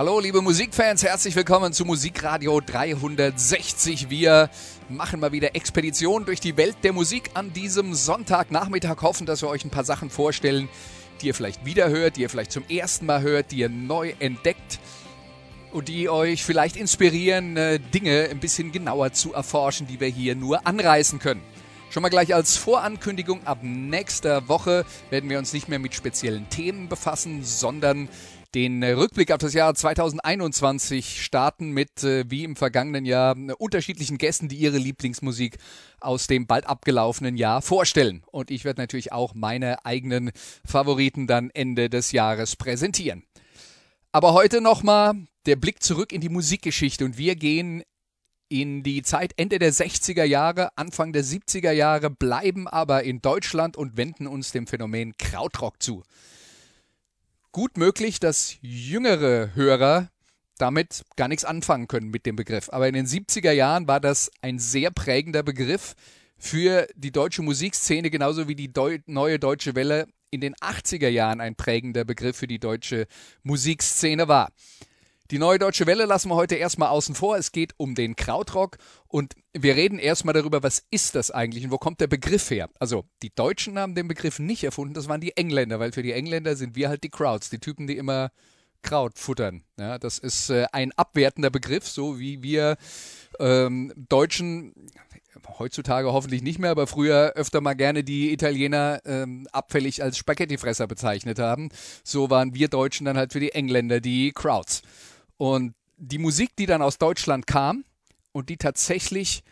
Hallo, liebe Musikfans, herzlich willkommen zu Musikradio 360. Wir machen mal wieder Expedition durch die Welt der Musik an diesem Sonntagnachmittag. Hoffen, dass wir euch ein paar Sachen vorstellen, die ihr vielleicht wieder hört, die ihr vielleicht zum ersten Mal hört, die ihr neu entdeckt und die euch vielleicht inspirieren, äh, Dinge ein bisschen genauer zu erforschen, die wir hier nur anreißen können. Schon mal gleich als Vorankündigung, ab nächster Woche werden wir uns nicht mehr mit speziellen Themen befassen, sondern den Rückblick auf das Jahr 2021 starten mit, äh, wie im vergangenen Jahr, unterschiedlichen Gästen, die ihre Lieblingsmusik aus dem bald abgelaufenen Jahr vorstellen. Und ich werde natürlich auch meine eigenen Favoriten dann Ende des Jahres präsentieren. Aber heute nochmal der Blick zurück in die Musikgeschichte und wir gehen in die Zeit Ende der 60er Jahre, Anfang der 70er Jahre, bleiben aber in Deutschland und wenden uns dem Phänomen Krautrock zu gut möglich, dass jüngere Hörer damit gar nichts anfangen können mit dem Begriff. Aber in den 70er Jahren war das ein sehr prägender Begriff für die deutsche Musikszene, genauso wie die Deu neue deutsche Welle in den 80er Jahren ein prägender Begriff für die deutsche Musikszene war. Die neue deutsche Welle lassen wir heute erstmal außen vor. Es geht um den Krautrock und wir reden erstmal darüber, was ist das eigentlich und wo kommt der Begriff her? Also, die Deutschen haben den Begriff nicht erfunden, das waren die Engländer, weil für die Engländer sind wir halt die Crowds, die Typen, die immer Kraut futtern. Ja, das ist äh, ein abwertender Begriff, so wie wir ähm, Deutschen heutzutage hoffentlich nicht mehr, aber früher öfter mal gerne die Italiener ähm, abfällig als Spaghettifresser bezeichnet haben. So waren wir Deutschen dann halt für die Engländer die Crowds. Und die Musik, die dann aus Deutschland kam und die tatsächlich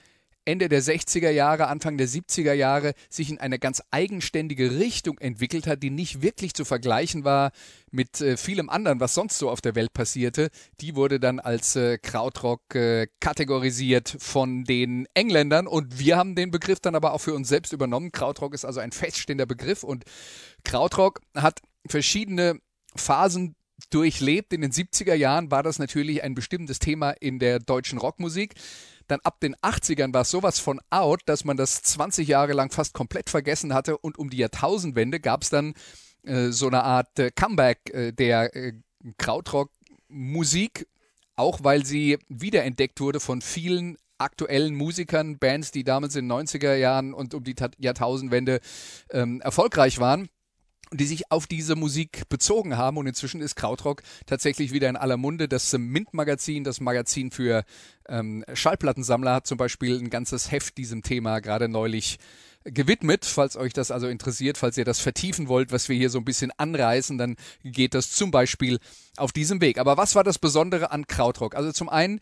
Ende der 60er Jahre, Anfang der 70er Jahre sich in eine ganz eigenständige Richtung entwickelt hat, die nicht wirklich zu vergleichen war mit äh, vielem anderen, was sonst so auf der Welt passierte. Die wurde dann als äh, Krautrock äh, kategorisiert von den Engländern und wir haben den Begriff dann aber auch für uns selbst übernommen. Krautrock ist also ein feststehender Begriff und Krautrock hat verschiedene Phasen durchlebt. In den 70er Jahren war das natürlich ein bestimmtes Thema in der deutschen Rockmusik. Dann ab den 80ern war es sowas von out, dass man das 20 Jahre lang fast komplett vergessen hatte und um die Jahrtausendwende gab es dann äh, so eine Art äh, Comeback äh, der äh, Krautrock-Musik, auch weil sie wiederentdeckt wurde von vielen aktuellen Musikern, Bands, die damals in den 90er Jahren und um die Jahrtausendwende ähm, erfolgreich waren die sich auf diese Musik bezogen haben. Und inzwischen ist Krautrock tatsächlich wieder in aller Munde. Das Mint-Magazin, das Magazin für ähm, Schallplattensammler, hat zum Beispiel ein ganzes Heft diesem Thema gerade neulich gewidmet. Falls euch das also interessiert, falls ihr das vertiefen wollt, was wir hier so ein bisschen anreißen, dann geht das zum Beispiel auf diesem Weg. Aber was war das Besondere an Krautrock? Also zum einen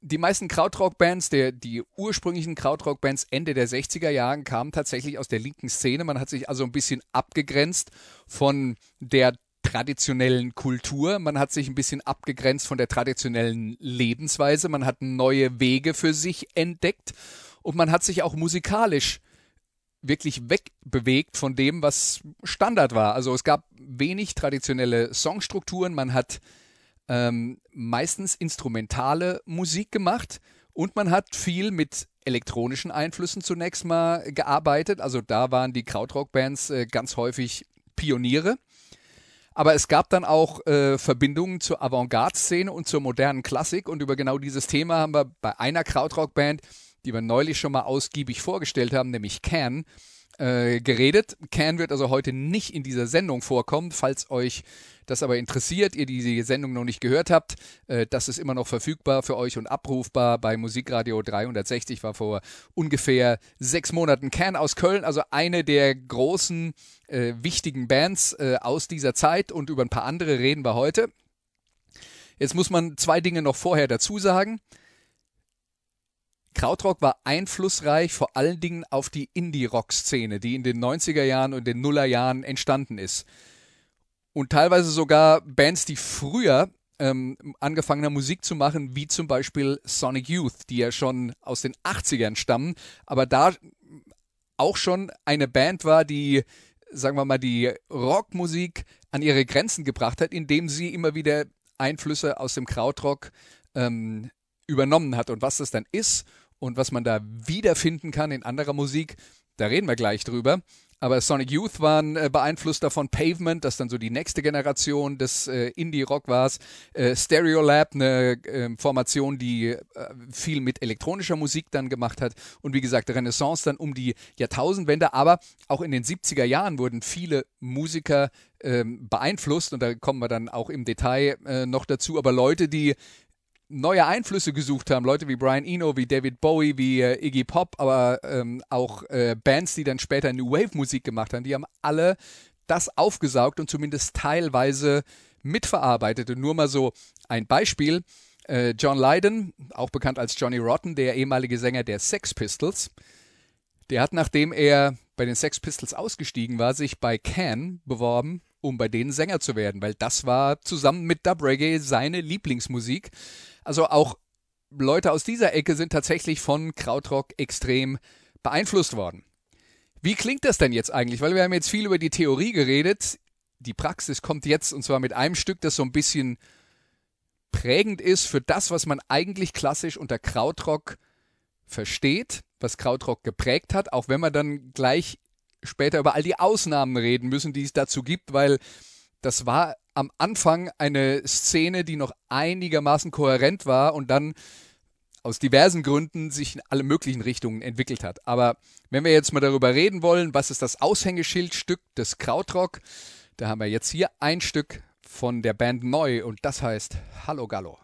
die meisten Krautrock-Bands, die ursprünglichen Krautrock-Bands Ende der 60er Jahren kamen tatsächlich aus der linken Szene. Man hat sich also ein bisschen abgegrenzt von der traditionellen Kultur. Man hat sich ein bisschen abgegrenzt von der traditionellen Lebensweise. Man hat neue Wege für sich entdeckt und man hat sich auch musikalisch wirklich wegbewegt von dem, was Standard war. Also es gab wenig traditionelle Songstrukturen. Man hat ähm, meistens instrumentale Musik gemacht und man hat viel mit elektronischen Einflüssen zunächst mal gearbeitet. Also da waren die Krautrock-Bands äh, ganz häufig Pioniere. Aber es gab dann auch äh, Verbindungen zur Avantgarde-Szene und zur modernen Klassik. Und über genau dieses Thema haben wir bei einer Krautrock-Band, die wir neulich schon mal ausgiebig vorgestellt haben, nämlich Can, äh, geredet. Can wird also heute nicht in dieser Sendung vorkommen. Falls euch das aber interessiert, ihr die Sendung noch nicht gehört habt, äh, das ist immer noch verfügbar für euch und abrufbar bei Musikradio 360, war vor ungefähr sechs Monaten Can aus Köln, also eine der großen, äh, wichtigen Bands äh, aus dieser Zeit und über ein paar andere reden wir heute. Jetzt muss man zwei Dinge noch vorher dazu sagen. Krautrock war einflussreich vor allen Dingen auf die Indie-Rock-Szene, die in den 90er Jahren und den Nullerjahren entstanden ist. und teilweise sogar Bands, die früher ähm, angefangen haben, Musik zu machen, wie zum Beispiel Sonic Youth, die ja schon aus den 80ern stammen, aber da auch schon eine Band war, die, sagen wir mal, die Rockmusik an ihre Grenzen gebracht hat, indem sie immer wieder Einflüsse aus dem Krautrock ähm, übernommen hat. Und was das dann ist und was man da wiederfinden kann in anderer Musik, da reden wir gleich drüber. Aber Sonic Youth waren äh, beeinflusst davon. Pavement, das dann so die nächste Generation des äh, Indie-Rock war. Äh, Stereolab, eine äh, Formation, die äh, viel mit elektronischer Musik dann gemacht hat. Und wie gesagt, Renaissance dann um die Jahrtausendwende. Aber auch in den 70er Jahren wurden viele Musiker ähm, beeinflusst. Und da kommen wir dann auch im Detail äh, noch dazu. Aber Leute, die neue Einflüsse gesucht haben, Leute wie Brian Eno, wie David Bowie, wie äh, Iggy Pop, aber ähm, auch äh, Bands, die dann später New Wave Musik gemacht haben, die haben alle das aufgesaugt und zumindest teilweise mitverarbeitet. Und nur mal so ein Beispiel. Äh, John Lydon, auch bekannt als Johnny Rotten, der ehemalige Sänger der Sex Pistols, der hat, nachdem er bei den Sex Pistols ausgestiegen war, sich bei Can beworben, um bei denen Sänger zu werden, weil das war zusammen mit Dub Reggae seine Lieblingsmusik. Also auch Leute aus dieser Ecke sind tatsächlich von Krautrock extrem beeinflusst worden. Wie klingt das denn jetzt eigentlich? Weil wir haben jetzt viel über die Theorie geredet. Die Praxis kommt jetzt und zwar mit einem Stück, das so ein bisschen prägend ist für das, was man eigentlich klassisch unter Krautrock versteht, was Krautrock geprägt hat, auch wenn man dann gleich später über all die Ausnahmen reden müssen, die es dazu gibt, weil das war am Anfang eine Szene, die noch einigermaßen kohärent war und dann aus diversen Gründen sich in alle möglichen Richtungen entwickelt hat. Aber wenn wir jetzt mal darüber reden wollen, was ist das Aushängeschildstück des Krautrock, da haben wir jetzt hier ein Stück von der Band Neu und das heißt Hallo Gallo.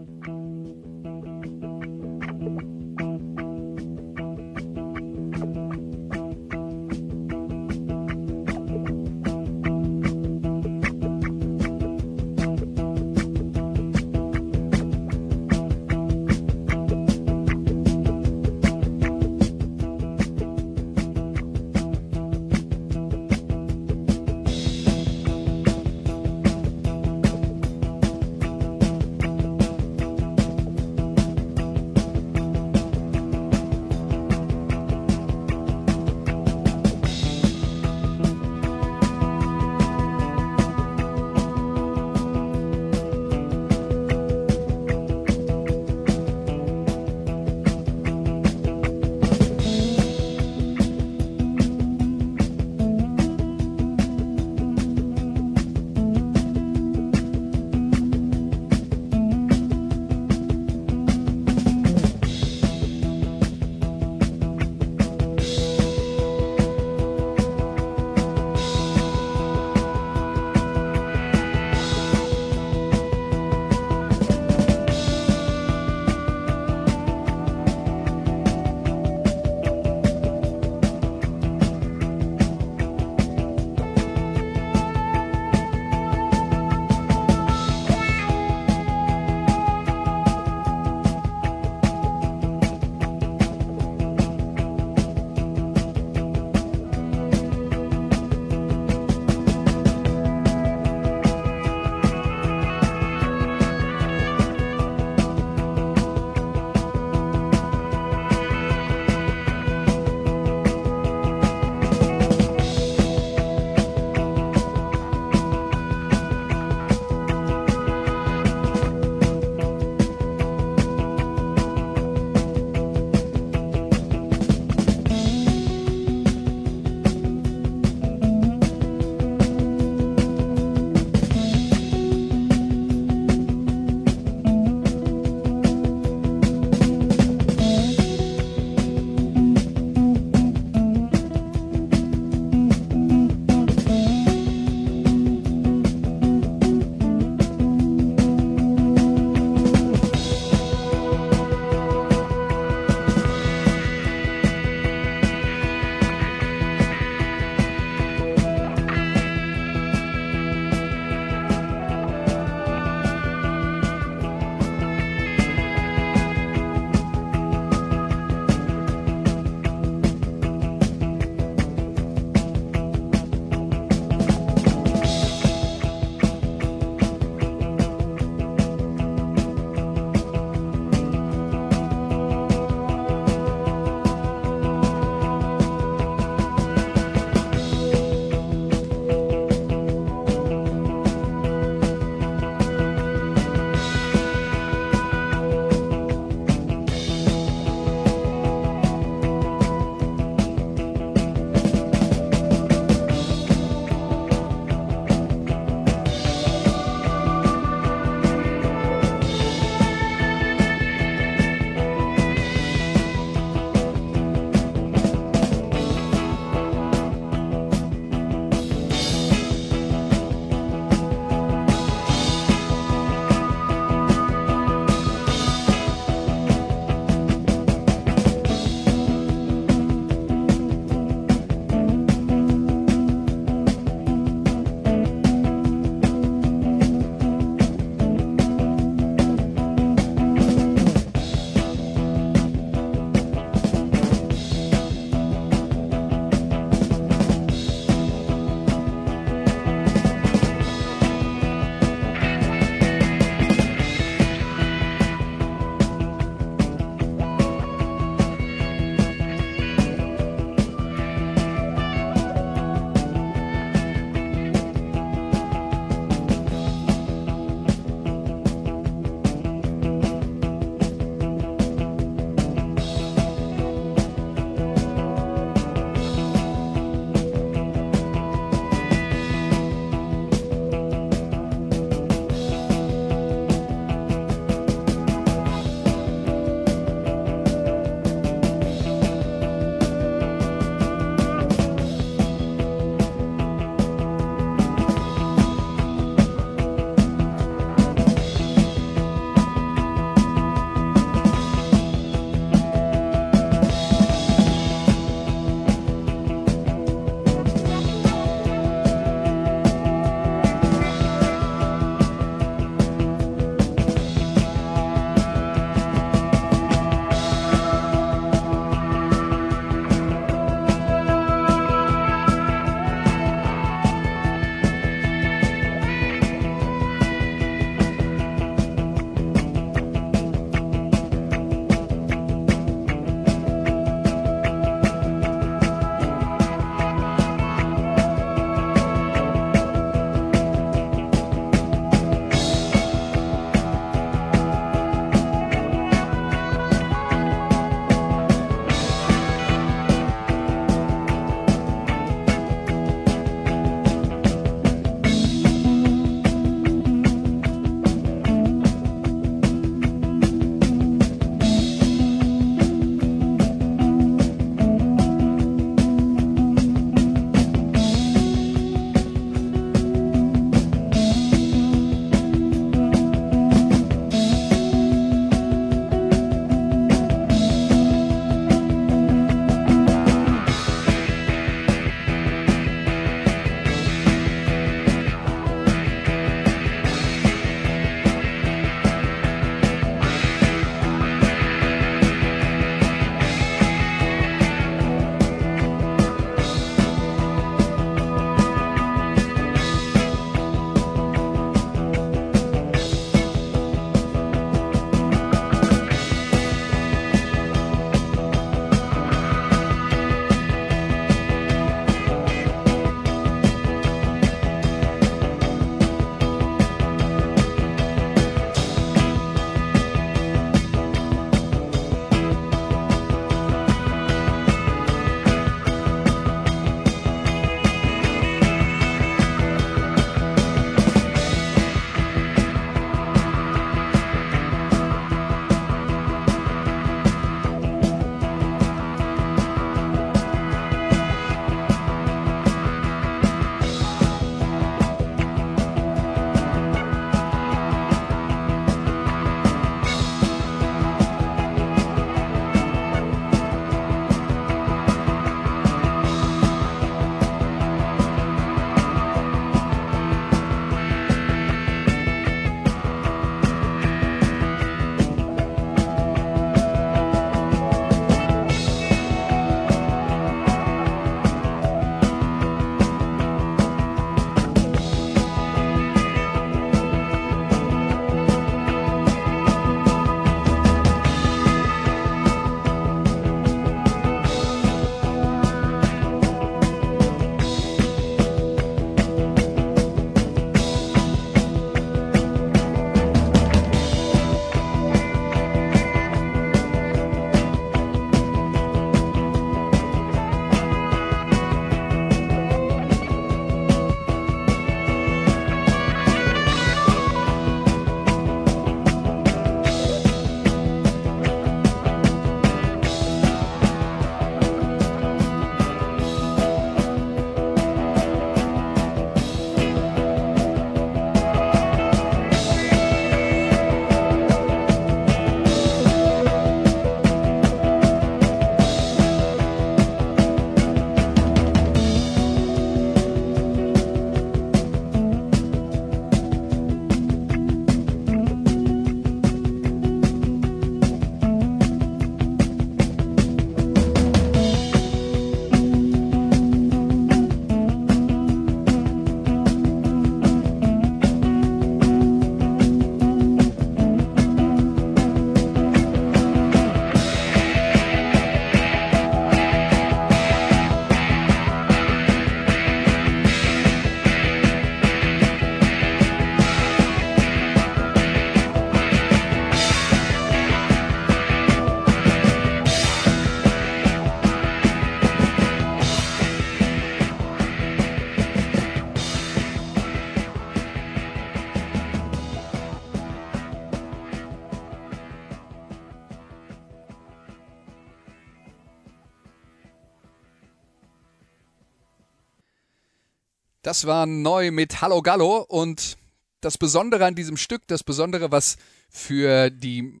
Das war neu mit Hallo Gallo und das Besondere an diesem Stück, das Besondere, was für die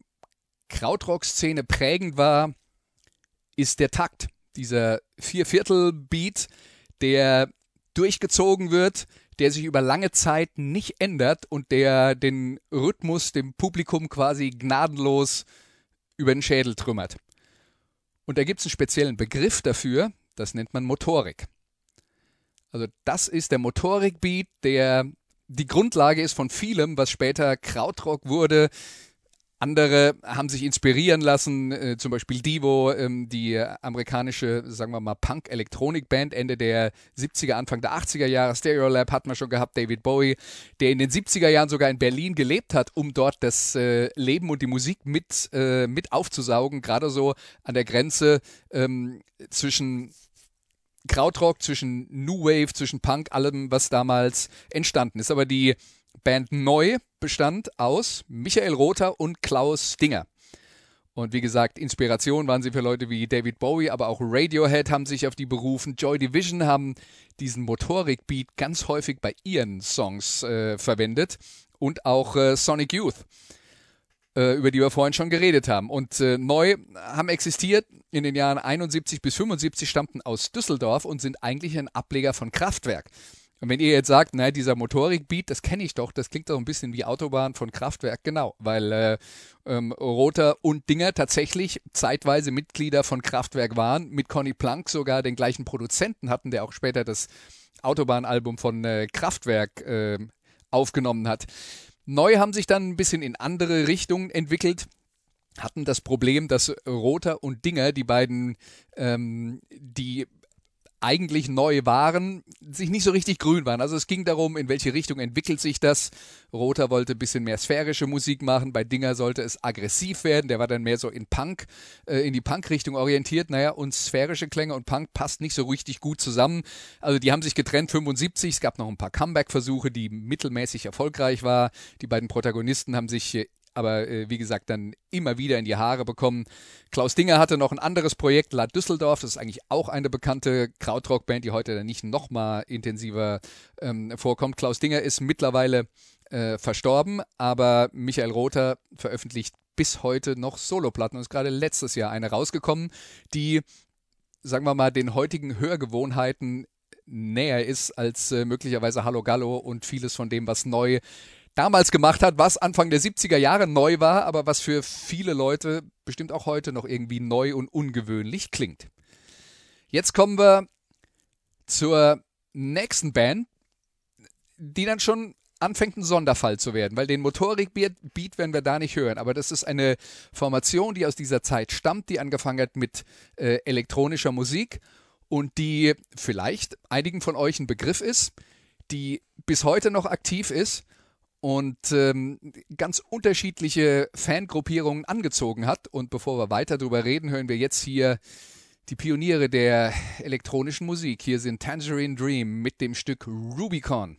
Krautrock-Szene prägend war, ist der Takt. Dieser Vierviertel-Beat, der durchgezogen wird, der sich über lange Zeit nicht ändert und der den Rhythmus dem Publikum quasi gnadenlos über den Schädel trümmert. Und da gibt es einen speziellen Begriff dafür, das nennt man Motorik. Also das ist der Motorikbeat, der die Grundlage ist von vielem, was später Krautrock wurde. Andere haben sich inspirieren lassen, äh, zum Beispiel Divo, ähm, die amerikanische, sagen wir mal, Punk-Elektronik-Band Ende der 70er, Anfang der 80er Jahre. Stereolab hat man schon gehabt, David Bowie, der in den 70er Jahren sogar in Berlin gelebt hat, um dort das äh, Leben und die Musik mit, äh, mit aufzusaugen, gerade so an der Grenze ähm, zwischen Krautrock, zwischen New Wave, zwischen Punk, allem, was damals entstanden ist. Aber die Band Neu bestand aus Michael Rother und Klaus Dinger. Und wie gesagt, Inspiration waren sie für Leute wie David Bowie, aber auch Radiohead haben sich auf die berufen. Joy Division haben diesen Motorik-Beat ganz häufig bei ihren Songs äh, verwendet. Und auch äh, Sonic Youth über die wir vorhin schon geredet haben. Und äh, neu haben existiert in den Jahren 71 bis 75, stammten aus Düsseldorf und sind eigentlich ein Ableger von Kraftwerk. Und wenn ihr jetzt sagt, naja, dieser Motorik-Beat, das kenne ich doch, das klingt doch ein bisschen wie Autobahn von Kraftwerk, genau, weil äh, ähm, Rother und Dinger tatsächlich zeitweise Mitglieder von Kraftwerk waren, mit Conny Plank sogar den gleichen Produzenten hatten, der auch später das Autobahnalbum von äh, Kraftwerk äh, aufgenommen hat. Neu haben sich dann ein bisschen in andere Richtungen entwickelt hatten das Problem, dass Rother und Dinger, die beiden, ähm, die eigentlich neu waren, sich nicht so richtig grün waren. Also es ging darum, in welche Richtung entwickelt sich das. Rother wollte ein bisschen mehr sphärische Musik machen, bei Dinger sollte es aggressiv werden, der war dann mehr so in Punk, äh, in die Punk-Richtung orientiert. Naja, und sphärische Klänge und Punk passt nicht so richtig gut zusammen. Also die haben sich getrennt 75, es gab noch ein paar Comeback-Versuche, die mittelmäßig erfolgreich waren. Die beiden Protagonisten haben sich äh, aber äh, wie gesagt dann immer wieder in die Haare bekommen. Klaus Dinger hatte noch ein anderes Projekt, La Düsseldorf, das ist eigentlich auch eine bekannte Krautrock-Band, die heute dann nicht nochmal intensiver ähm, vorkommt. Klaus Dinger ist mittlerweile äh, verstorben, aber Michael Rother veröffentlicht bis heute noch Soloplatten und ist gerade letztes Jahr eine rausgekommen, die, sagen wir mal, den heutigen Hörgewohnheiten näher ist als äh, möglicherweise Hallo Gallo und vieles von dem, was neu damals gemacht hat, was Anfang der 70er Jahre neu war, aber was für viele Leute bestimmt auch heute noch irgendwie neu und ungewöhnlich klingt. Jetzt kommen wir zur nächsten Band, die dann schon anfängt ein Sonderfall zu werden, weil den Motorik-Beat werden wir da nicht hören. Aber das ist eine Formation, die aus dieser Zeit stammt, die angefangen hat mit äh, elektronischer Musik und die vielleicht einigen von euch ein Begriff ist, die bis heute noch aktiv ist und ähm, ganz unterschiedliche Fangruppierungen angezogen hat. Und bevor wir weiter darüber reden, hören wir jetzt hier die Pioniere der elektronischen Musik. Hier sind Tangerine Dream mit dem Stück Rubicon.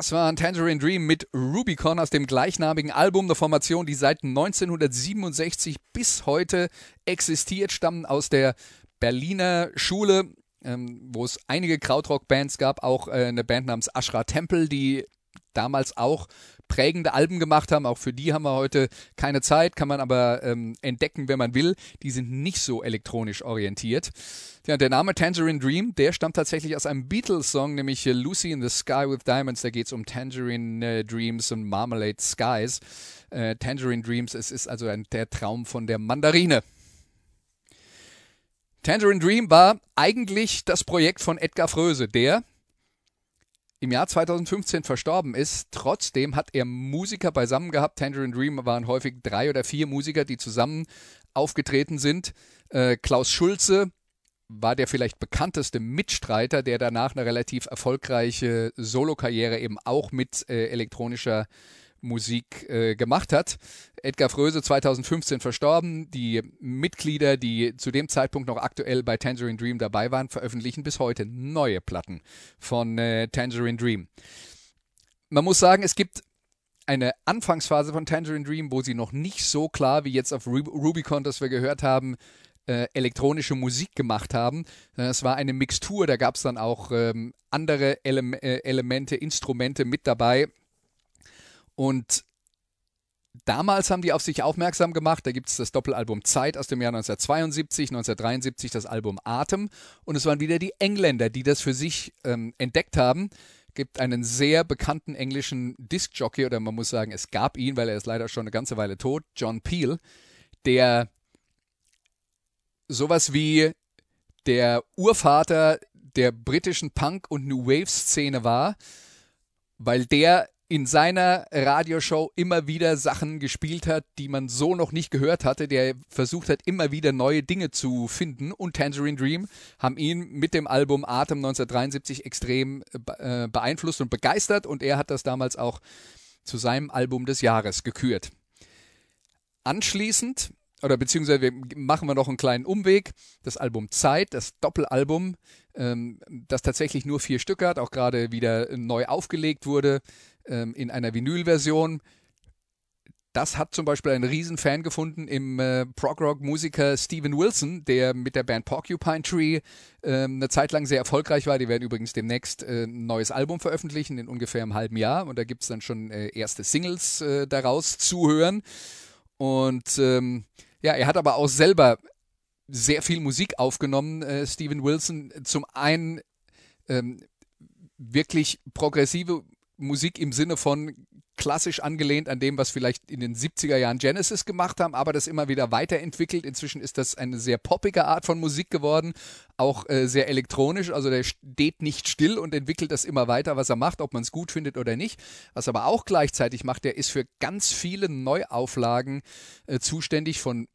Das war ein Tangerine Dream mit Rubicon aus dem gleichnamigen Album, der Formation, die seit 1967 bis heute existiert, stammen aus der Berliner Schule, ähm, wo es einige Krautrock-Bands gab, auch äh, eine Band namens Ashra Temple, die damals auch prägende Alben gemacht haben. Auch für die haben wir heute keine Zeit, kann man aber ähm, entdecken, wenn man will. Die sind nicht so elektronisch orientiert. Ja, der Name Tangerine Dream, der stammt tatsächlich aus einem Beatles-Song, nämlich äh, Lucy in the Sky with Diamonds. Da geht es um Tangerine äh, Dreams und Marmalade Skies. Äh, Tangerine Dreams, es ist also ein, der Traum von der Mandarine. Tangerine Dream war eigentlich das Projekt von Edgar Fröse, der im Jahr 2015 verstorben ist. Trotzdem hat er Musiker beisammen gehabt. Tangerine Dream waren häufig drei oder vier Musiker, die zusammen aufgetreten sind. Äh, Klaus Schulze war der vielleicht bekannteste Mitstreiter, der danach eine relativ erfolgreiche Solokarriere eben auch mit äh, elektronischer Musik äh, gemacht hat. Edgar Fröse 2015 verstorben. Die Mitglieder, die zu dem Zeitpunkt noch aktuell bei Tangerine Dream dabei waren, veröffentlichen bis heute neue Platten von äh, Tangerine Dream. Man muss sagen, es gibt eine Anfangsphase von Tangerine Dream, wo sie noch nicht so klar wie jetzt auf Rubicon, das wir gehört haben, äh, elektronische Musik gemacht haben. Es war eine Mixtur, da gab es dann auch ähm, andere Ele äh, Elemente, Instrumente mit dabei. Und damals haben die auf sich aufmerksam gemacht. Da gibt es das Doppelalbum Zeit aus dem Jahr 1972, 1973 das Album Atem. Und es waren wieder die Engländer, die das für sich ähm, entdeckt haben. Gibt einen sehr bekannten englischen Discjockey, oder man muss sagen, es gab ihn, weil er ist leider schon eine ganze Weile tot, John Peel, der sowas wie der Urvater der britischen Punk- und New Wave-Szene war, weil der in seiner Radioshow immer wieder Sachen gespielt hat, die man so noch nicht gehört hatte, der versucht hat, immer wieder neue Dinge zu finden. Und Tangerine Dream haben ihn mit dem Album Atem 1973 extrem äh, beeinflusst und begeistert und er hat das damals auch zu seinem Album des Jahres gekürt. Anschließend, oder beziehungsweise machen wir noch einen kleinen Umweg, das Album Zeit, das Doppelalbum, ähm, das tatsächlich nur vier Stücke hat, auch gerade wieder neu aufgelegt wurde ähm, in einer Vinylversion. Das hat zum Beispiel einen riesen Fan gefunden im äh, Prog-Rock-Musiker Steven Wilson, der mit der Band Porcupine Tree ähm, eine Zeit lang sehr erfolgreich war. Die werden übrigens demnächst äh, ein neues Album veröffentlichen, in ungefähr einem halben Jahr. Und da gibt es dann schon äh, erste Singles äh, daraus zu hören. Und ähm, ja, er hat aber auch selber sehr viel Musik aufgenommen, äh, Steven Wilson. Zum einen ähm, wirklich progressive Musik im Sinne von klassisch angelehnt an dem, was vielleicht in den 70er Jahren Genesis gemacht haben, aber das immer wieder weiterentwickelt. Inzwischen ist das eine sehr poppige Art von Musik geworden, auch äh, sehr elektronisch. Also der steht nicht still und entwickelt das immer weiter, was er macht, ob man es gut findet oder nicht. Was aber auch gleichzeitig macht, der ist für ganz viele Neuauflagen äh, zuständig von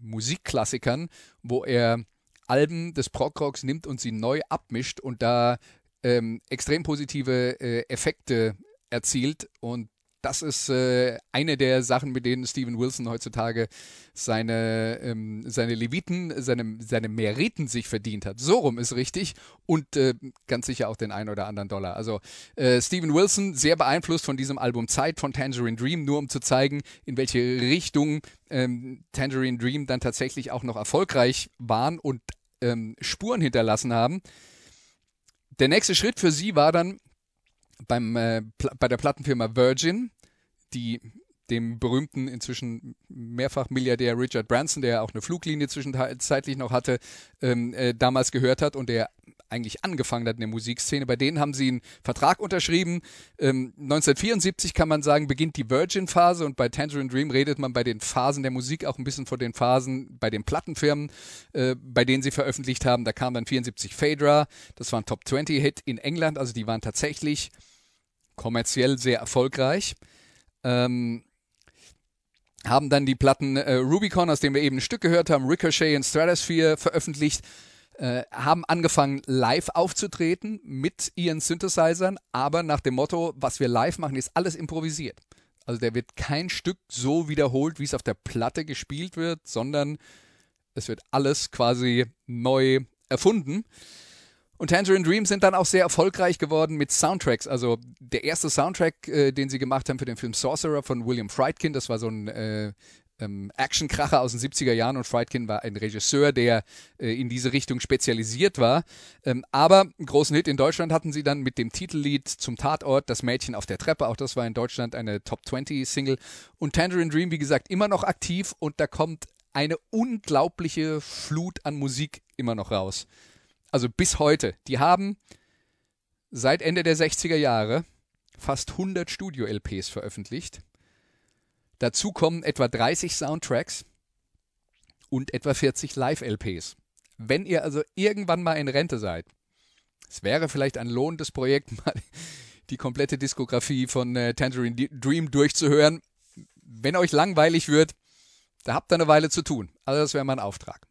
Musikklassikern, wo er Alben des Prog-Rocks nimmt und sie neu abmischt und da ähm, extrem positive äh, Effekte erzielt und das ist äh, eine der Sachen, mit denen Steven Wilson heutzutage seine, ähm, seine Leviten, seine, seine Meriten sich verdient hat. So rum ist richtig. Und äh, ganz sicher auch den einen oder anderen Dollar. Also äh, Steven Wilson, sehr beeinflusst von diesem Album Zeit von Tangerine Dream, nur um zu zeigen, in welche Richtung ähm, Tangerine Dream dann tatsächlich auch noch erfolgreich waren und ähm, Spuren hinterlassen haben. Der nächste Schritt für sie war dann beim, äh, bei der Plattenfirma Virgin, die dem berühmten inzwischen mehrfach Milliardär Richard Branson, der auch eine Fluglinie zwischenzeitlich noch hatte, ähm, äh, damals gehört hat und der eigentlich angefangen hat in der Musikszene. Bei denen haben sie einen Vertrag unterschrieben. Ähm, 1974 kann man sagen, beginnt die Virgin-Phase und bei Tangerine Dream redet man bei den Phasen der Musik auch ein bisschen von den Phasen bei den Plattenfirmen, äh, bei denen sie veröffentlicht haben. Da kam dann 74 Phaedra, das war ein Top 20 Hit in England, also die waren tatsächlich kommerziell sehr erfolgreich. Ähm, haben dann die Platten äh, Rubicon, aus dem wir eben ein Stück gehört haben, Ricochet und Stratosphere veröffentlicht, äh, haben angefangen live aufzutreten mit ihren Synthesizern, aber nach dem Motto, was wir live machen, ist alles improvisiert. Also der wird kein Stück so wiederholt, wie es auf der Platte gespielt wird, sondern es wird alles quasi neu erfunden. Und Tangerine Dream sind dann auch sehr erfolgreich geworden mit Soundtracks. Also der erste Soundtrack, äh, den sie gemacht haben für den Film Sorcerer von William Friedkin, das war so ein äh, ähm, Actionkracher aus den 70er Jahren und Friedkin war ein Regisseur, der äh, in diese Richtung spezialisiert war. Ähm, aber einen großen Hit in Deutschland hatten sie dann mit dem Titellied zum Tatort Das Mädchen auf der Treppe. Auch das war in Deutschland eine Top 20 Single. Und Tangerine Dream, wie gesagt, immer noch aktiv und da kommt eine unglaubliche Flut an Musik immer noch raus also bis heute, die haben seit Ende der 60er Jahre fast 100 Studio-LPs veröffentlicht. Dazu kommen etwa 30 Soundtracks und etwa 40 Live-LPs. Wenn ihr also irgendwann mal in Rente seid, es wäre vielleicht ein lohnendes Projekt, mal die komplette Diskografie von äh, Tangerine Dream durchzuhören. Wenn euch langweilig wird, da habt ihr eine Weile zu tun. Also das wäre mein Auftrag.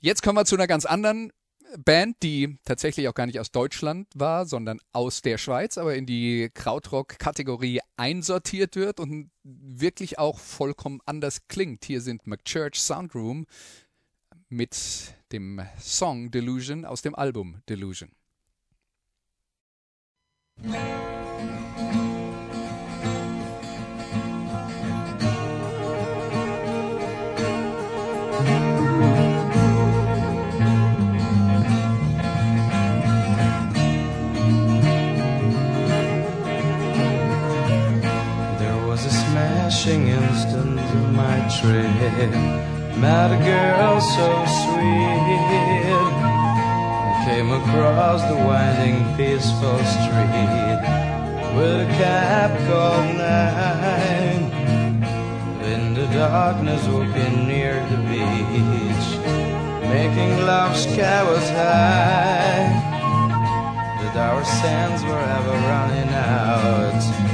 Jetzt kommen wir zu einer ganz anderen Band, die tatsächlich auch gar nicht aus Deutschland war, sondern aus der Schweiz, aber in die Krautrock-Kategorie einsortiert wird und wirklich auch vollkommen anders klingt. Hier sind McChurch Soundroom mit dem Song Delusion aus dem Album Delusion. Flashing instant of my trip. Met a girl so sweet. I came across the winding, peaceful street with a cab called nine. In the darkness, walking near the beach, making love sky was high. That our sands were ever running out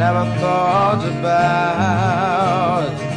never thought about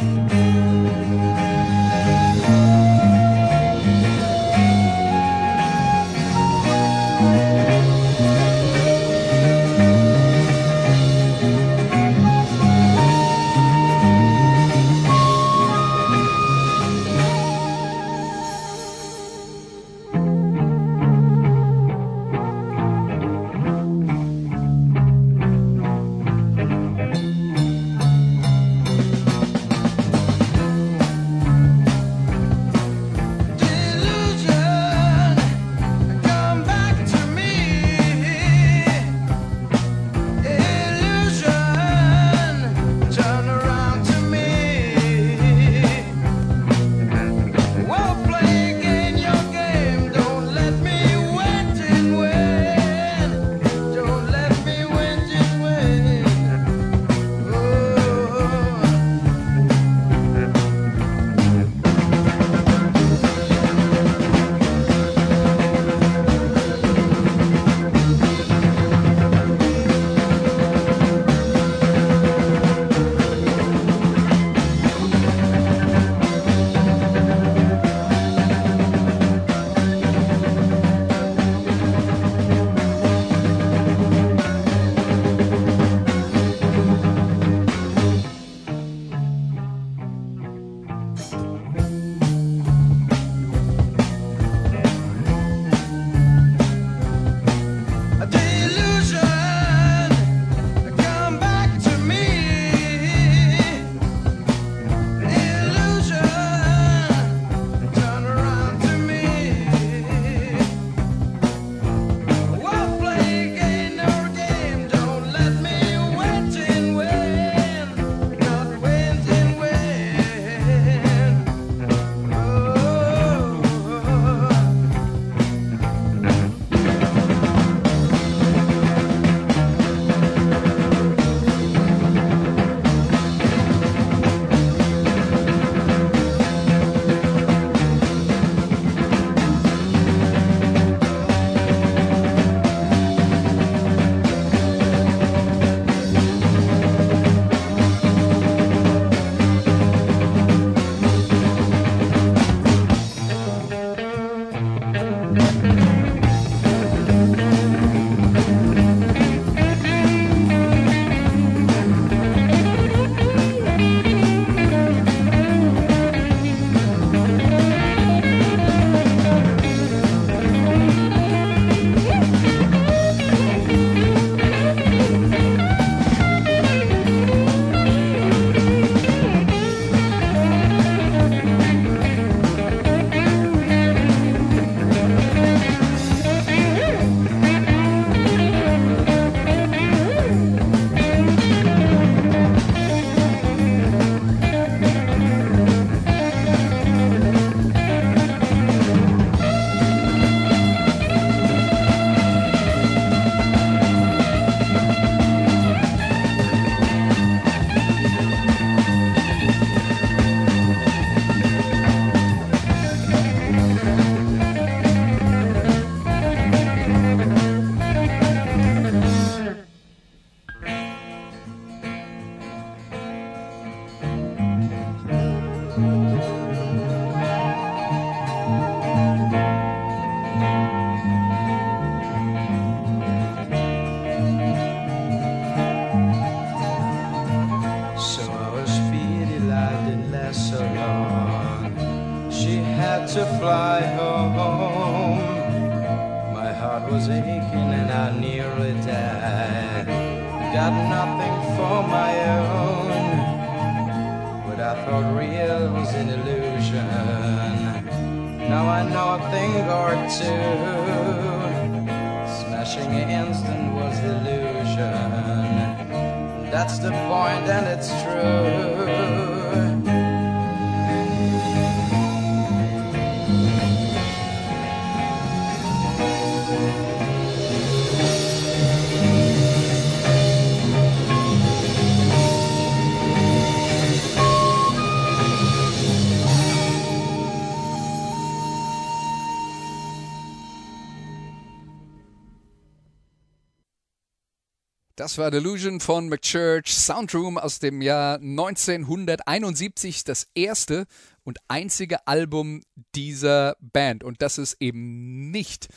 Das war Delusion von McChurch Soundroom aus dem Jahr 1971, das erste und einzige Album dieser Band. Und das ist eben nicht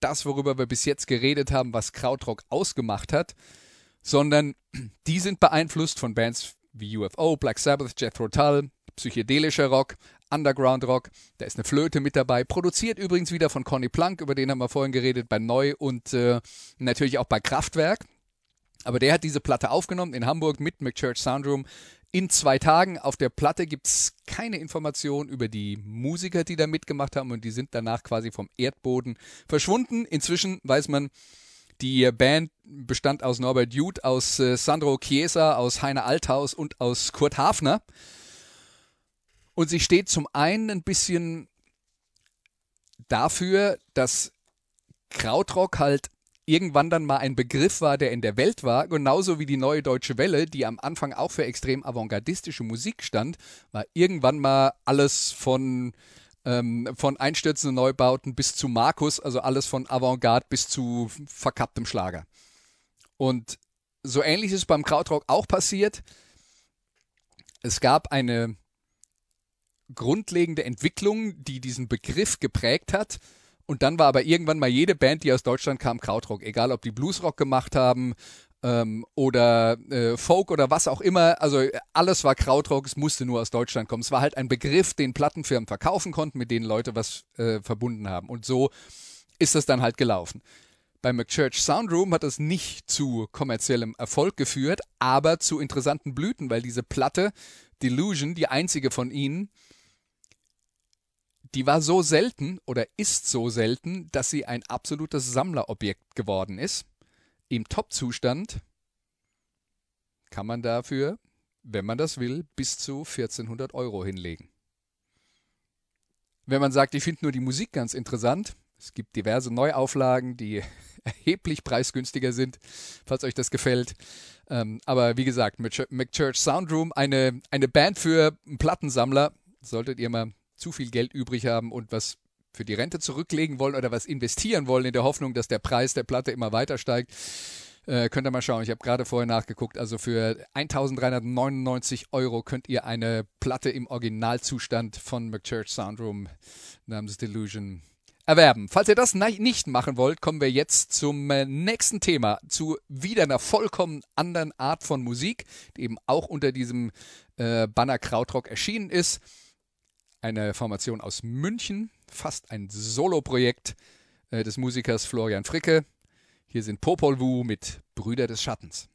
das, worüber wir bis jetzt geredet haben, was Krautrock ausgemacht hat, sondern die sind beeinflusst von Bands wie UFO, Black Sabbath, Jethro Tull, psychedelischer Rock, Underground Rock. Da ist eine Flöte mit dabei. Produziert übrigens wieder von Conny Plank, über den haben wir vorhin geredet, bei Neu und äh, natürlich auch bei Kraftwerk. Aber der hat diese Platte aufgenommen in Hamburg mit McChurch Soundroom in zwei Tagen. Auf der Platte gibt es keine Informationen über die Musiker, die da mitgemacht haben und die sind danach quasi vom Erdboden verschwunden. Inzwischen weiß man, die Band bestand aus Norbert Jud, aus äh, Sandro Chiesa, aus Heine Althaus und aus Kurt Hafner. Und sie steht zum einen ein bisschen dafür, dass Krautrock halt irgendwann dann mal ein Begriff war, der in der Welt war, genauso wie die neue deutsche Welle, die am Anfang auch für extrem avantgardistische Musik stand, war irgendwann mal alles von ähm, von einstürzenden Neubauten bis zu Markus, also alles von Avantgarde bis zu verkapptem Schlager. Und so ähnlich ist beim Krautrock auch passiert. Es gab eine grundlegende Entwicklung, die diesen Begriff geprägt hat und dann war aber irgendwann mal jede Band, die aus Deutschland kam, Krautrock. Egal, ob die Bluesrock gemacht haben ähm, oder äh, Folk oder was auch immer. Also alles war Krautrock, es musste nur aus Deutschland kommen. Es war halt ein Begriff, den Plattenfirmen verkaufen konnten, mit denen Leute was äh, verbunden haben. Und so ist das dann halt gelaufen. Bei McChurch Soundroom hat das nicht zu kommerziellem Erfolg geführt, aber zu interessanten Blüten, weil diese Platte Delusion, die einzige von ihnen, die war so selten oder ist so selten, dass sie ein absolutes Sammlerobjekt geworden ist. Im Top-Zustand kann man dafür, wenn man das will, bis zu 1400 Euro hinlegen. Wenn man sagt, ich finde nur die Musik ganz interessant, es gibt diverse Neuauflagen, die erheblich preisgünstiger sind, falls euch das gefällt. Ähm, aber wie gesagt, McChurch Soundroom, eine, eine Band für Plattensammler, solltet ihr mal zu viel Geld übrig haben und was für die Rente zurücklegen wollen oder was investieren wollen in der Hoffnung, dass der Preis der Platte immer weiter steigt, äh, könnt ihr mal schauen. Ich habe gerade vorher nachgeguckt. Also für 1399 Euro könnt ihr eine Platte im Originalzustand von McChurch Soundroom namens Delusion erwerben. Falls ihr das nicht machen wollt, kommen wir jetzt zum äh, nächsten Thema, zu wieder einer vollkommen anderen Art von Musik, die eben auch unter diesem äh, Banner Krautrock erschienen ist eine Formation aus München, fast ein Soloprojekt äh, des Musikers Florian Fricke. Hier sind Popol Vuh mit Brüder des Schattens.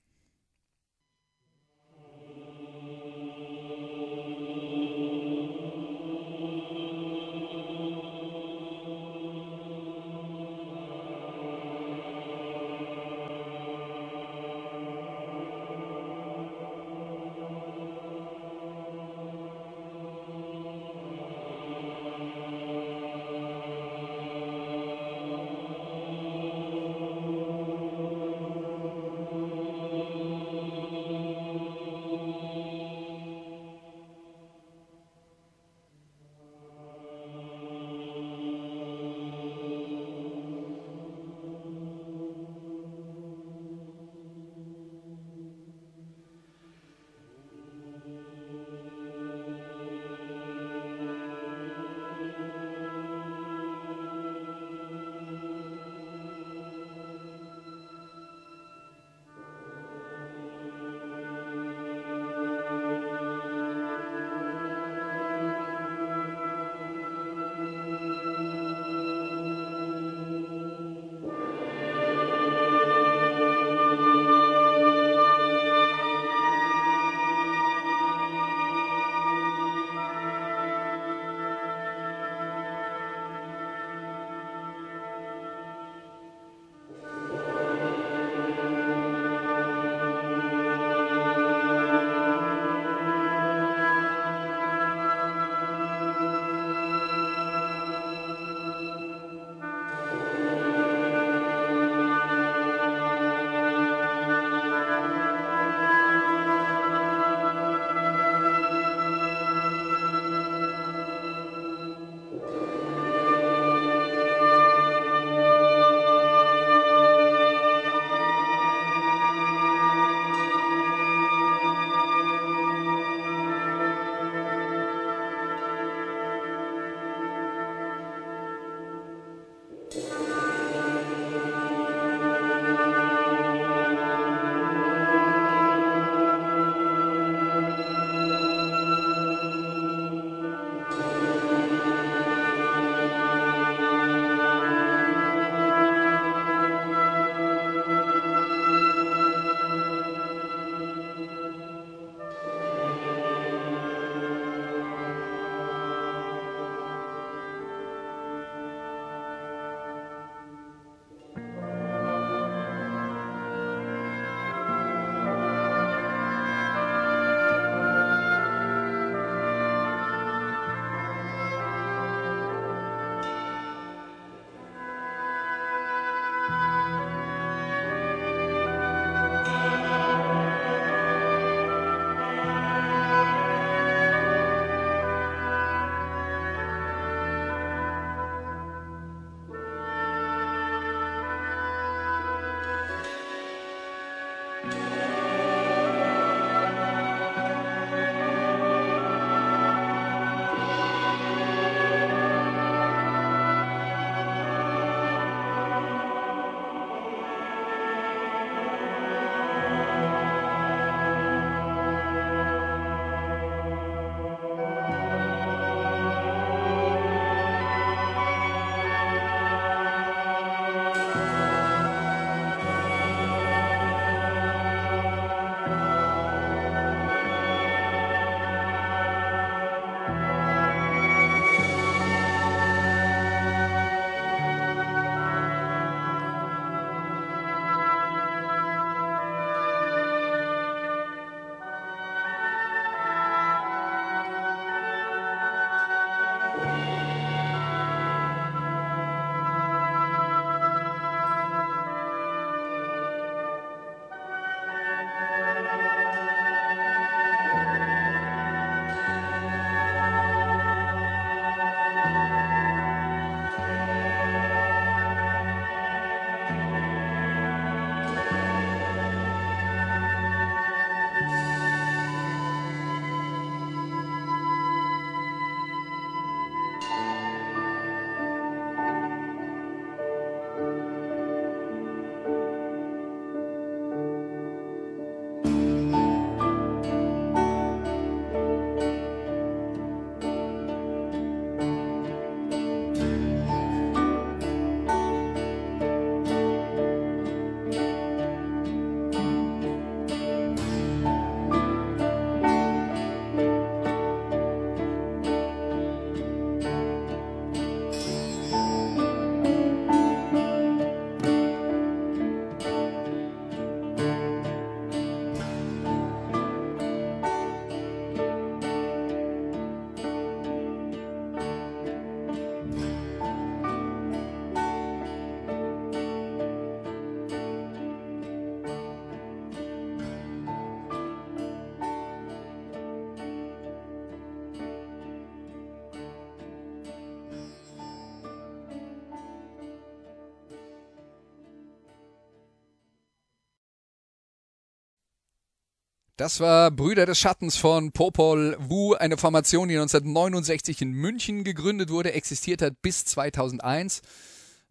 Das war Brüder des Schattens von Popol Vuh, eine Formation, die 1969 in München gegründet wurde, existiert hat bis 2001.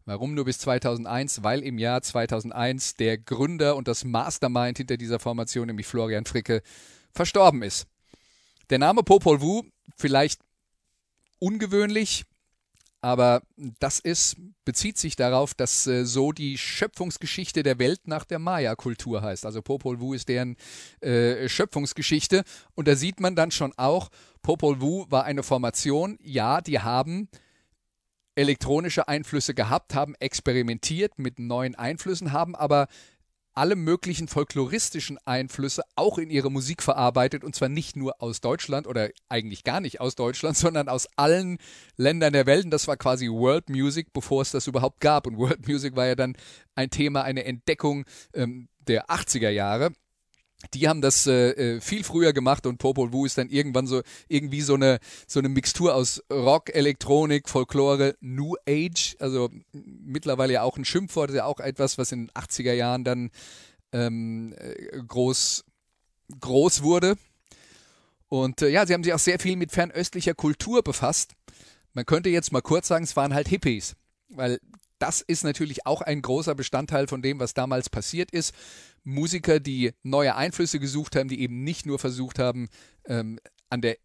Warum nur bis 2001? Weil im Jahr 2001 der Gründer und das Mastermind hinter dieser Formation, nämlich Florian Fricke, verstorben ist. Der Name Popol Vuh, vielleicht ungewöhnlich, aber das ist, bezieht sich darauf, dass äh, so die Schöpfungsgeschichte der Welt nach der Maya-Kultur heißt. Also Popol Vuh ist deren äh, Schöpfungsgeschichte. Und da sieht man dann schon auch, Popol Vuh war eine Formation, ja, die haben elektronische Einflüsse gehabt, haben experimentiert mit neuen Einflüssen, haben aber alle möglichen folkloristischen Einflüsse auch in ihre Musik verarbeitet und zwar nicht nur aus Deutschland oder eigentlich gar nicht aus Deutschland, sondern aus allen Ländern der Welt. Und das war quasi World Music, bevor es das überhaupt gab. Und World Music war ja dann ein Thema, eine Entdeckung ähm, der 80er Jahre die haben das äh, äh, viel früher gemacht und Popol Vuh ist dann irgendwann so irgendwie so eine so eine Mixtur aus Rock, Elektronik, Folklore, New Age, also mittlerweile ja auch ein Schimpfwort, ja auch etwas, was in den 80er Jahren dann ähm, äh, groß groß wurde. Und äh, ja, sie haben sich auch sehr viel mit fernöstlicher Kultur befasst. Man könnte jetzt mal kurz sagen, es waren halt Hippies, weil das ist natürlich auch ein großer Bestandteil von dem, was damals passiert ist. Musiker, die neue Einflüsse gesucht haben, die eben nicht nur versucht haben, ähm, an der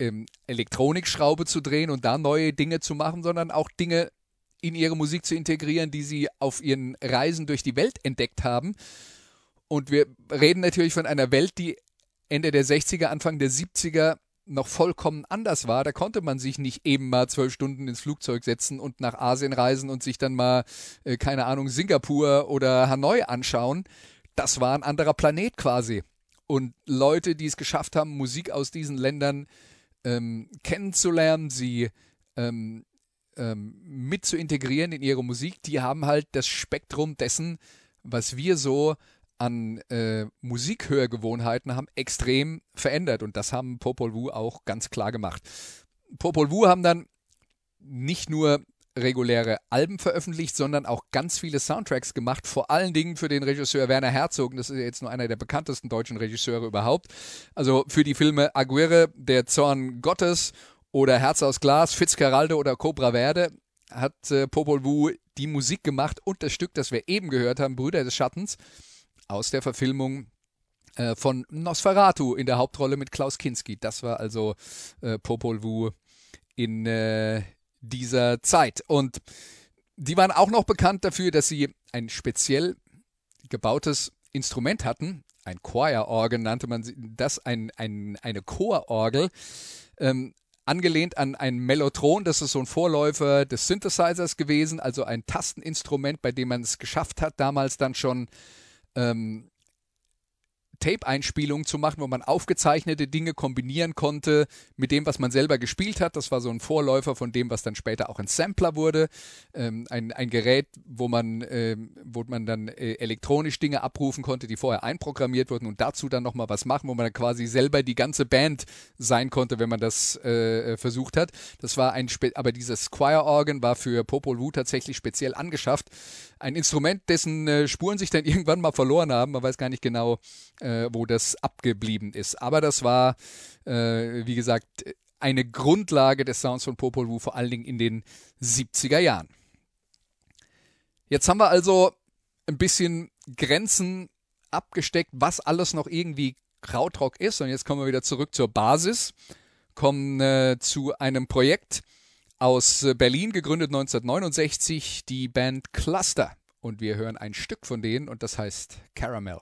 ähm, Elektronikschraube zu drehen und da neue Dinge zu machen, sondern auch Dinge in ihre Musik zu integrieren, die sie auf ihren Reisen durch die Welt entdeckt haben. Und wir reden natürlich von einer Welt, die Ende der 60er, Anfang der 70er noch vollkommen anders war. Da konnte man sich nicht eben mal zwölf Stunden ins Flugzeug setzen und nach Asien reisen und sich dann mal, äh, keine Ahnung, Singapur oder Hanoi anschauen das war ein anderer Planet quasi. Und Leute, die es geschafft haben, Musik aus diesen Ländern ähm, kennenzulernen, sie ähm, ähm, mit zu integrieren in ihre Musik, die haben halt das Spektrum dessen, was wir so an äh, Musikhörgewohnheiten haben, extrem verändert. Und das haben Popol Vuh auch ganz klar gemacht. Popol Vuh haben dann nicht nur reguläre Alben veröffentlicht, sondern auch ganz viele Soundtracks gemacht, vor allen Dingen für den Regisseur Werner Herzog. Das ist jetzt nur einer der bekanntesten deutschen Regisseure überhaupt. Also für die Filme Aguirre, Der Zorn Gottes oder Herz aus Glas, Fitzcarraldo oder Cobra Verde hat äh, Popol Vuh die Musik gemacht und das Stück, das wir eben gehört haben, Brüder des Schattens, aus der Verfilmung äh, von Nosferatu in der Hauptrolle mit Klaus Kinski. Das war also äh, Popol Vuh in, äh, dieser Zeit. Und die waren auch noch bekannt dafür, dass sie ein speziell gebautes Instrument hatten. Ein Choir-Orgel nannte man das, ein, ein, eine Chororgel. Ähm, angelehnt an ein Mellotron, das ist so ein Vorläufer des Synthesizers gewesen, also ein Tasteninstrument, bei dem man es geschafft hat, damals dann schon ähm, Tape-Einspielungen zu machen, wo man aufgezeichnete Dinge kombinieren konnte mit dem, was man selber gespielt hat. Das war so ein Vorläufer von dem, was dann später auch ein Sampler wurde. Ähm, ein, ein Gerät, wo man, ähm, wo man dann äh, elektronisch Dinge abrufen konnte, die vorher einprogrammiert wurden und dazu dann nochmal was machen, wo man dann quasi selber die ganze Band sein konnte, wenn man das äh, versucht hat. Das war ein, Spe aber dieses Choir-Organ war für Popol Vuh tatsächlich speziell angeschafft. Ein Instrument, dessen äh, Spuren sich dann irgendwann mal verloren haben. Man weiß gar nicht genau, äh, wo das abgeblieben ist. Aber das war, äh, wie gesagt, eine Grundlage des Sounds von Popol Vuh, vor allen Dingen in den 70er Jahren. Jetzt haben wir also ein bisschen Grenzen abgesteckt, was alles noch irgendwie Krautrock ist. Und jetzt kommen wir wieder zurück zur Basis, kommen äh, zu einem Projekt aus äh, Berlin, gegründet 1969, die Band Cluster. Und wir hören ein Stück von denen und das heißt Caramel.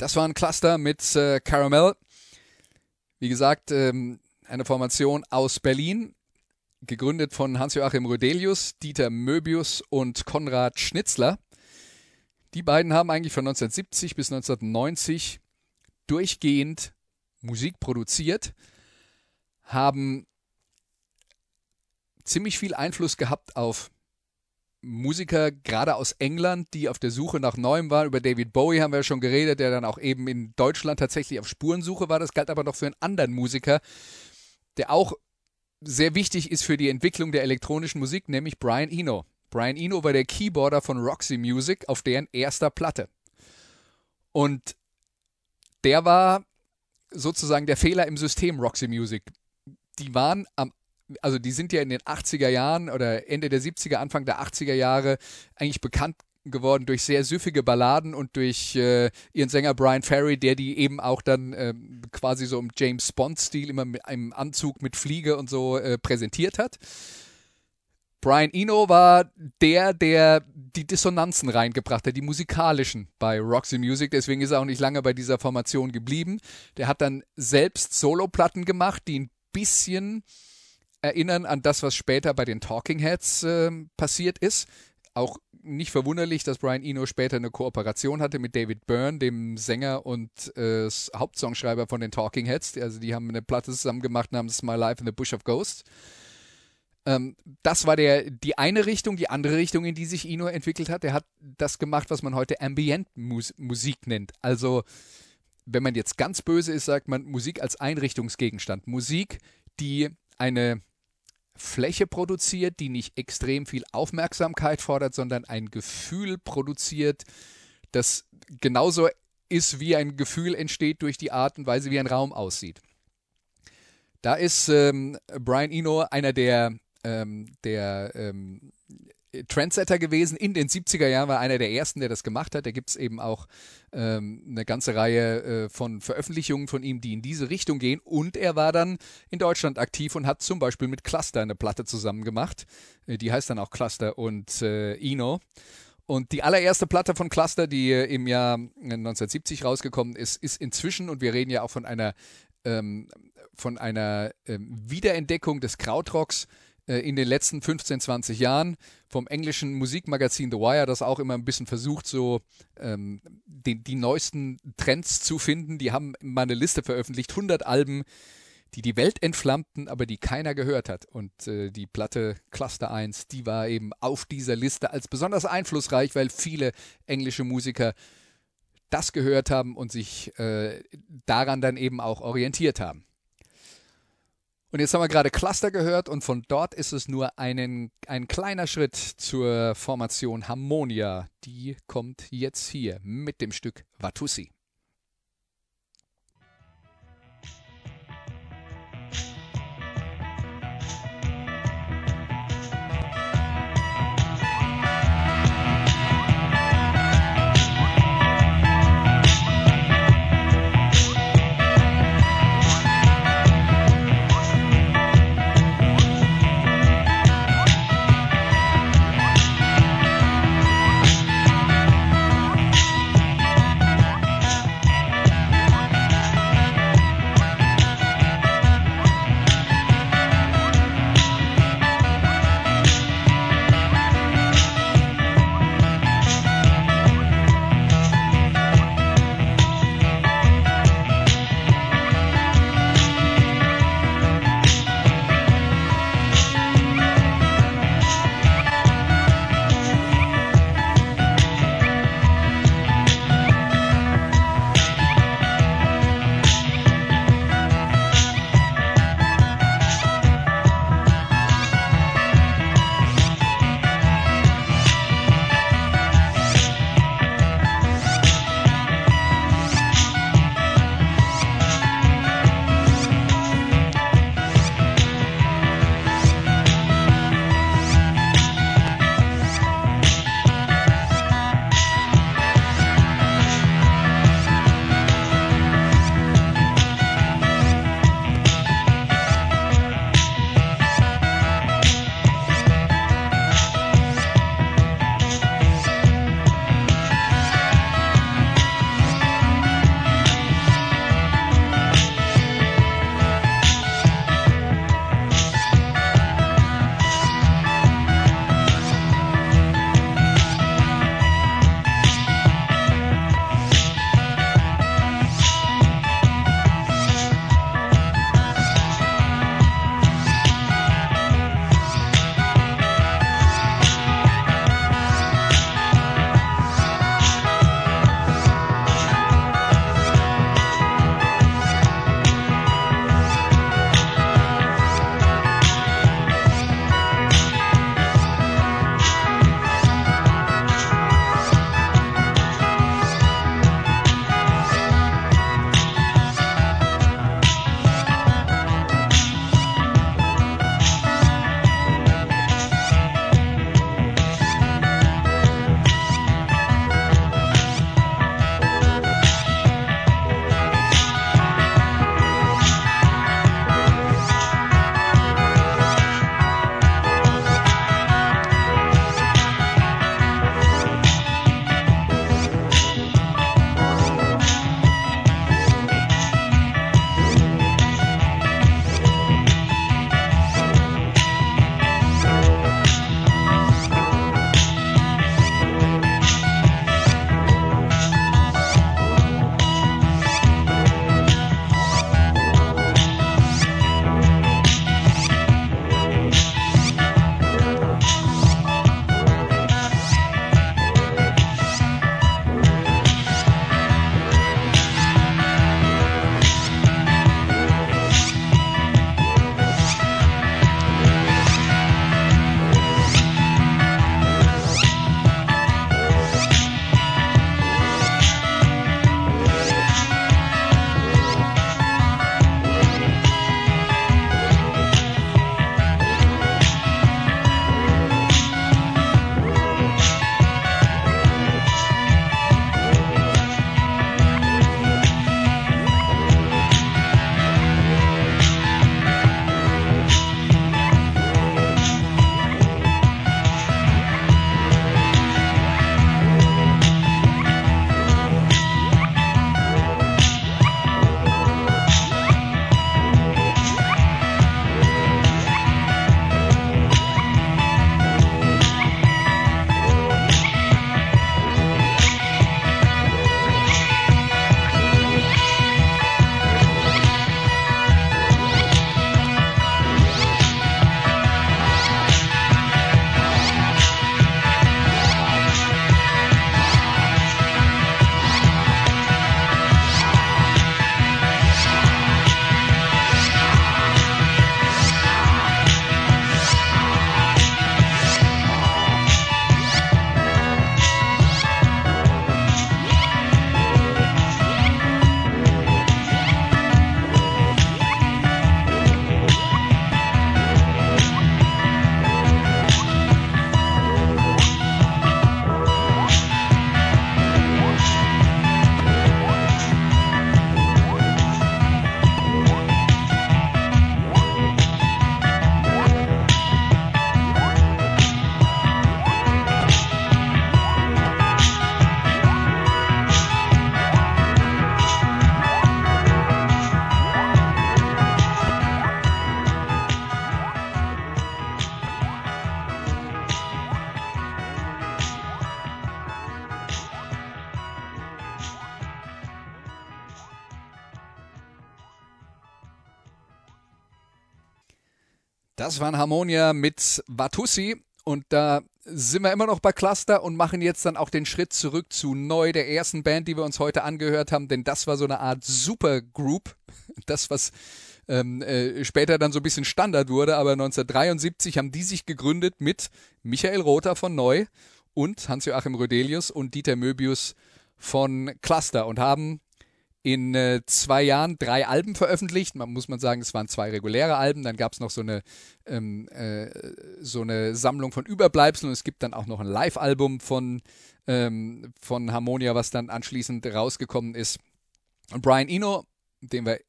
Das war ein Cluster mit äh, Caramel. Wie gesagt, ähm, eine Formation aus Berlin, gegründet von Hans-Joachim Rödelius, Dieter Möbius und Konrad Schnitzler. Die beiden haben eigentlich von 1970 bis 1990 durchgehend Musik produziert, haben ziemlich viel Einfluss gehabt auf Musiker, gerade aus England, die auf der Suche nach Neuem waren. Über David Bowie haben wir ja schon geredet, der dann auch eben in Deutschland tatsächlich auf Spurensuche war. Das galt aber noch für einen anderen Musiker, der auch sehr wichtig ist für die Entwicklung der elektronischen Musik, nämlich Brian Eno. Brian Eno war der Keyboarder von Roxy Music auf deren erster Platte. Und der war sozusagen der Fehler im System Roxy Music. Die waren am also die sind ja in den 80er Jahren oder Ende der 70er, Anfang der 80er Jahre eigentlich bekannt geworden durch sehr süffige Balladen und durch äh, ihren Sänger Brian Ferry, der die eben auch dann äh, quasi so im James Bond-Stil immer mit einem Anzug mit Fliege und so äh, präsentiert hat. Brian Eno war der, der die Dissonanzen reingebracht hat, die musikalischen bei Roxy Music. Deswegen ist er auch nicht lange bei dieser Formation geblieben. Der hat dann selbst Soloplatten gemacht, die ein bisschen erinnern an das, was später bei den Talking Heads äh, passiert ist. Auch nicht verwunderlich, dass Brian Eno später eine Kooperation hatte mit David Byrne, dem Sänger und äh, Hauptsongschreiber von den Talking Heads. Also die haben eine Platte zusammen gemacht namens My Life in the Bush of Ghosts. Ähm, das war der, die eine Richtung, die andere Richtung, in die sich Eno entwickelt hat. Er hat das gemacht, was man heute Ambient Musik nennt. Also wenn man jetzt ganz böse ist, sagt man Musik als Einrichtungsgegenstand. Musik, die eine Fläche produziert, die nicht extrem viel Aufmerksamkeit fordert, sondern ein Gefühl produziert, das genauso ist, wie ein Gefühl entsteht durch die Art und Weise, wie ein Raum aussieht. Da ist ähm, Brian Eno einer der, ähm, der ähm, Trendsetter gewesen. In den 70er Jahren war einer der ersten, der das gemacht hat. Da gibt es eben auch ähm, eine ganze Reihe äh, von Veröffentlichungen von ihm, die in diese Richtung gehen. Und er war dann in Deutschland aktiv und hat zum Beispiel mit Cluster eine Platte zusammen gemacht. Äh, die heißt dann auch Cluster und äh, Eno. Und die allererste Platte von Cluster, die äh, im Jahr 1970 rausgekommen ist, ist inzwischen, und wir reden ja auch von einer, ähm, von einer ähm, Wiederentdeckung des Krautrocks, äh, in den letzten 15, 20 Jahren vom englischen Musikmagazin The Wire, das auch immer ein bisschen versucht, so ähm, die, die neuesten Trends zu finden. Die haben mal eine Liste veröffentlicht, 100 Alben, die die Welt entflammten, aber die keiner gehört hat. Und äh, die Platte Cluster 1, die war eben auf dieser Liste als besonders einflussreich, weil viele englische Musiker das gehört haben und sich äh, daran dann eben auch orientiert haben. Und jetzt haben wir gerade Cluster gehört und von dort ist es nur einen, ein kleiner Schritt zur Formation Harmonia. Die kommt jetzt hier mit dem Stück Watusi. Das waren Harmonia mit Vatussi und da sind wir immer noch bei Cluster und machen jetzt dann auch den Schritt zurück zu Neu, der ersten Band, die wir uns heute angehört haben, denn das war so eine Art Supergroup, das was ähm, äh, später dann so ein bisschen Standard wurde, aber 1973 haben die sich gegründet mit Michael Rother von Neu und Hans-Joachim Rödelius und Dieter Möbius von Cluster und haben in äh, zwei Jahren drei Alben veröffentlicht. Man muss man sagen, es waren zwei reguläre Alben. Dann gab es noch so eine, ähm, äh, so eine Sammlung von Überbleibseln und es gibt dann auch noch ein Live-Album von, ähm, von Harmonia, was dann anschließend rausgekommen ist. Und Brian Eno, den wir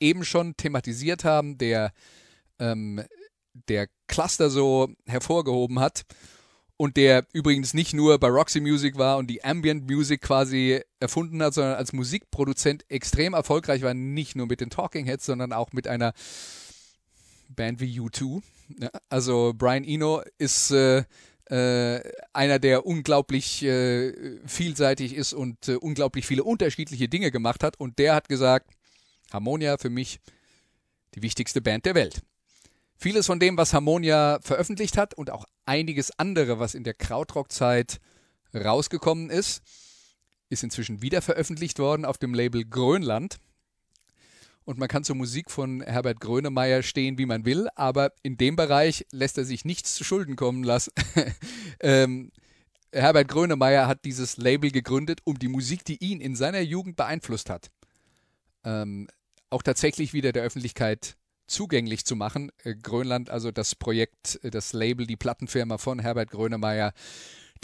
eben schon thematisiert haben, der ähm, der Cluster so hervorgehoben hat und der übrigens nicht nur bei Roxy Music war und die Ambient Music quasi erfunden hat, sondern als Musikproduzent extrem erfolgreich war, nicht nur mit den Talking Heads, sondern auch mit einer Band wie U2. Also Brian Eno ist äh, äh, einer, der unglaublich äh, vielseitig ist und äh, unglaublich viele unterschiedliche Dinge gemacht hat und der hat gesagt, Harmonia für mich die wichtigste Band der Welt. Vieles von dem, was Harmonia veröffentlicht hat und auch einiges andere, was in der Krautrock-Zeit rausgekommen ist, ist inzwischen wieder veröffentlicht worden auf dem Label Grönland. Und man kann zur Musik von Herbert Grönemeyer stehen, wie man will, aber in dem Bereich lässt er sich nichts zu Schulden kommen lassen. ähm, Herbert Grönemeyer hat dieses Label gegründet, um die Musik, die ihn in seiner Jugend beeinflusst hat, ähm, auch tatsächlich wieder der Öffentlichkeit zugänglich zu machen. Äh, Grönland, also das Projekt, äh, das Label, die Plattenfirma von Herbert Grönemeyer,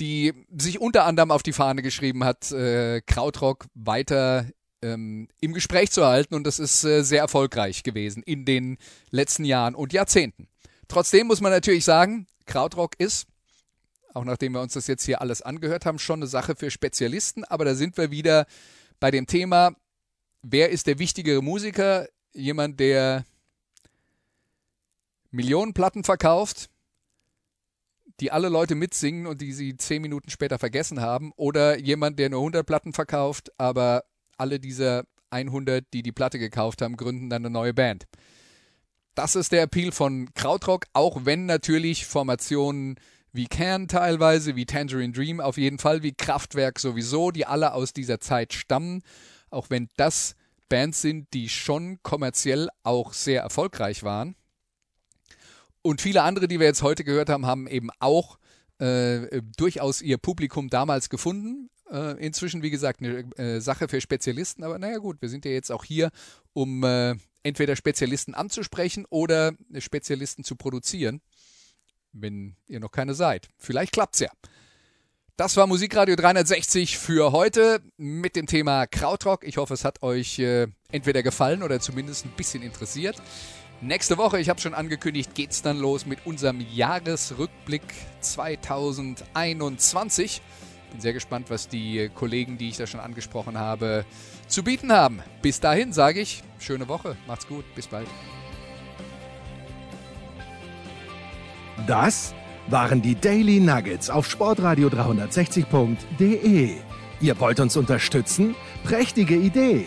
die sich unter anderem auf die Fahne geschrieben hat, äh, Krautrock weiter ähm, im Gespräch zu halten und das ist sehr erfolgreich gewesen in den letzten Jahren und Jahrzehnten. Trotzdem muss man natürlich sagen, Krautrock ist, auch nachdem wir uns das jetzt hier alles angehört haben, schon eine Sache für Spezialisten, aber da sind wir wieder bei dem Thema, wer ist der wichtigere Musiker? Jemand, der Millionen Platten verkauft, die alle Leute mitsingen und die sie zehn Minuten später vergessen haben, oder jemand, der nur 100 Platten verkauft, aber alle dieser 100, die die Platte gekauft haben, gründen dann eine neue Band. Das ist der Appeal von Krautrock, auch wenn natürlich Formationen wie Can teilweise, wie Tangerine Dream auf jeden Fall, wie Kraftwerk sowieso, die alle aus dieser Zeit stammen, auch wenn das Bands sind, die schon kommerziell auch sehr erfolgreich waren. Und viele andere, die wir jetzt heute gehört haben, haben eben auch äh, durchaus ihr Publikum damals gefunden. Äh, inzwischen, wie gesagt, eine äh, Sache für Spezialisten. Aber naja gut, wir sind ja jetzt auch hier, um äh, entweder Spezialisten anzusprechen oder Spezialisten zu produzieren, wenn ihr noch keine seid. Vielleicht klappt's ja. Das war Musikradio 360 für heute mit dem Thema Krautrock. Ich hoffe, es hat euch äh, entweder gefallen oder zumindest ein bisschen interessiert. Nächste Woche, ich habe schon angekündigt, geht es dann los mit unserem Jahresrückblick 2021. Bin sehr gespannt, was die Kollegen, die ich da schon angesprochen habe, zu bieten haben. Bis dahin sage ich, schöne Woche, macht's gut, bis bald. Das waren die Daily Nuggets auf Sportradio 360.de. Ihr wollt uns unterstützen? Prächtige Idee!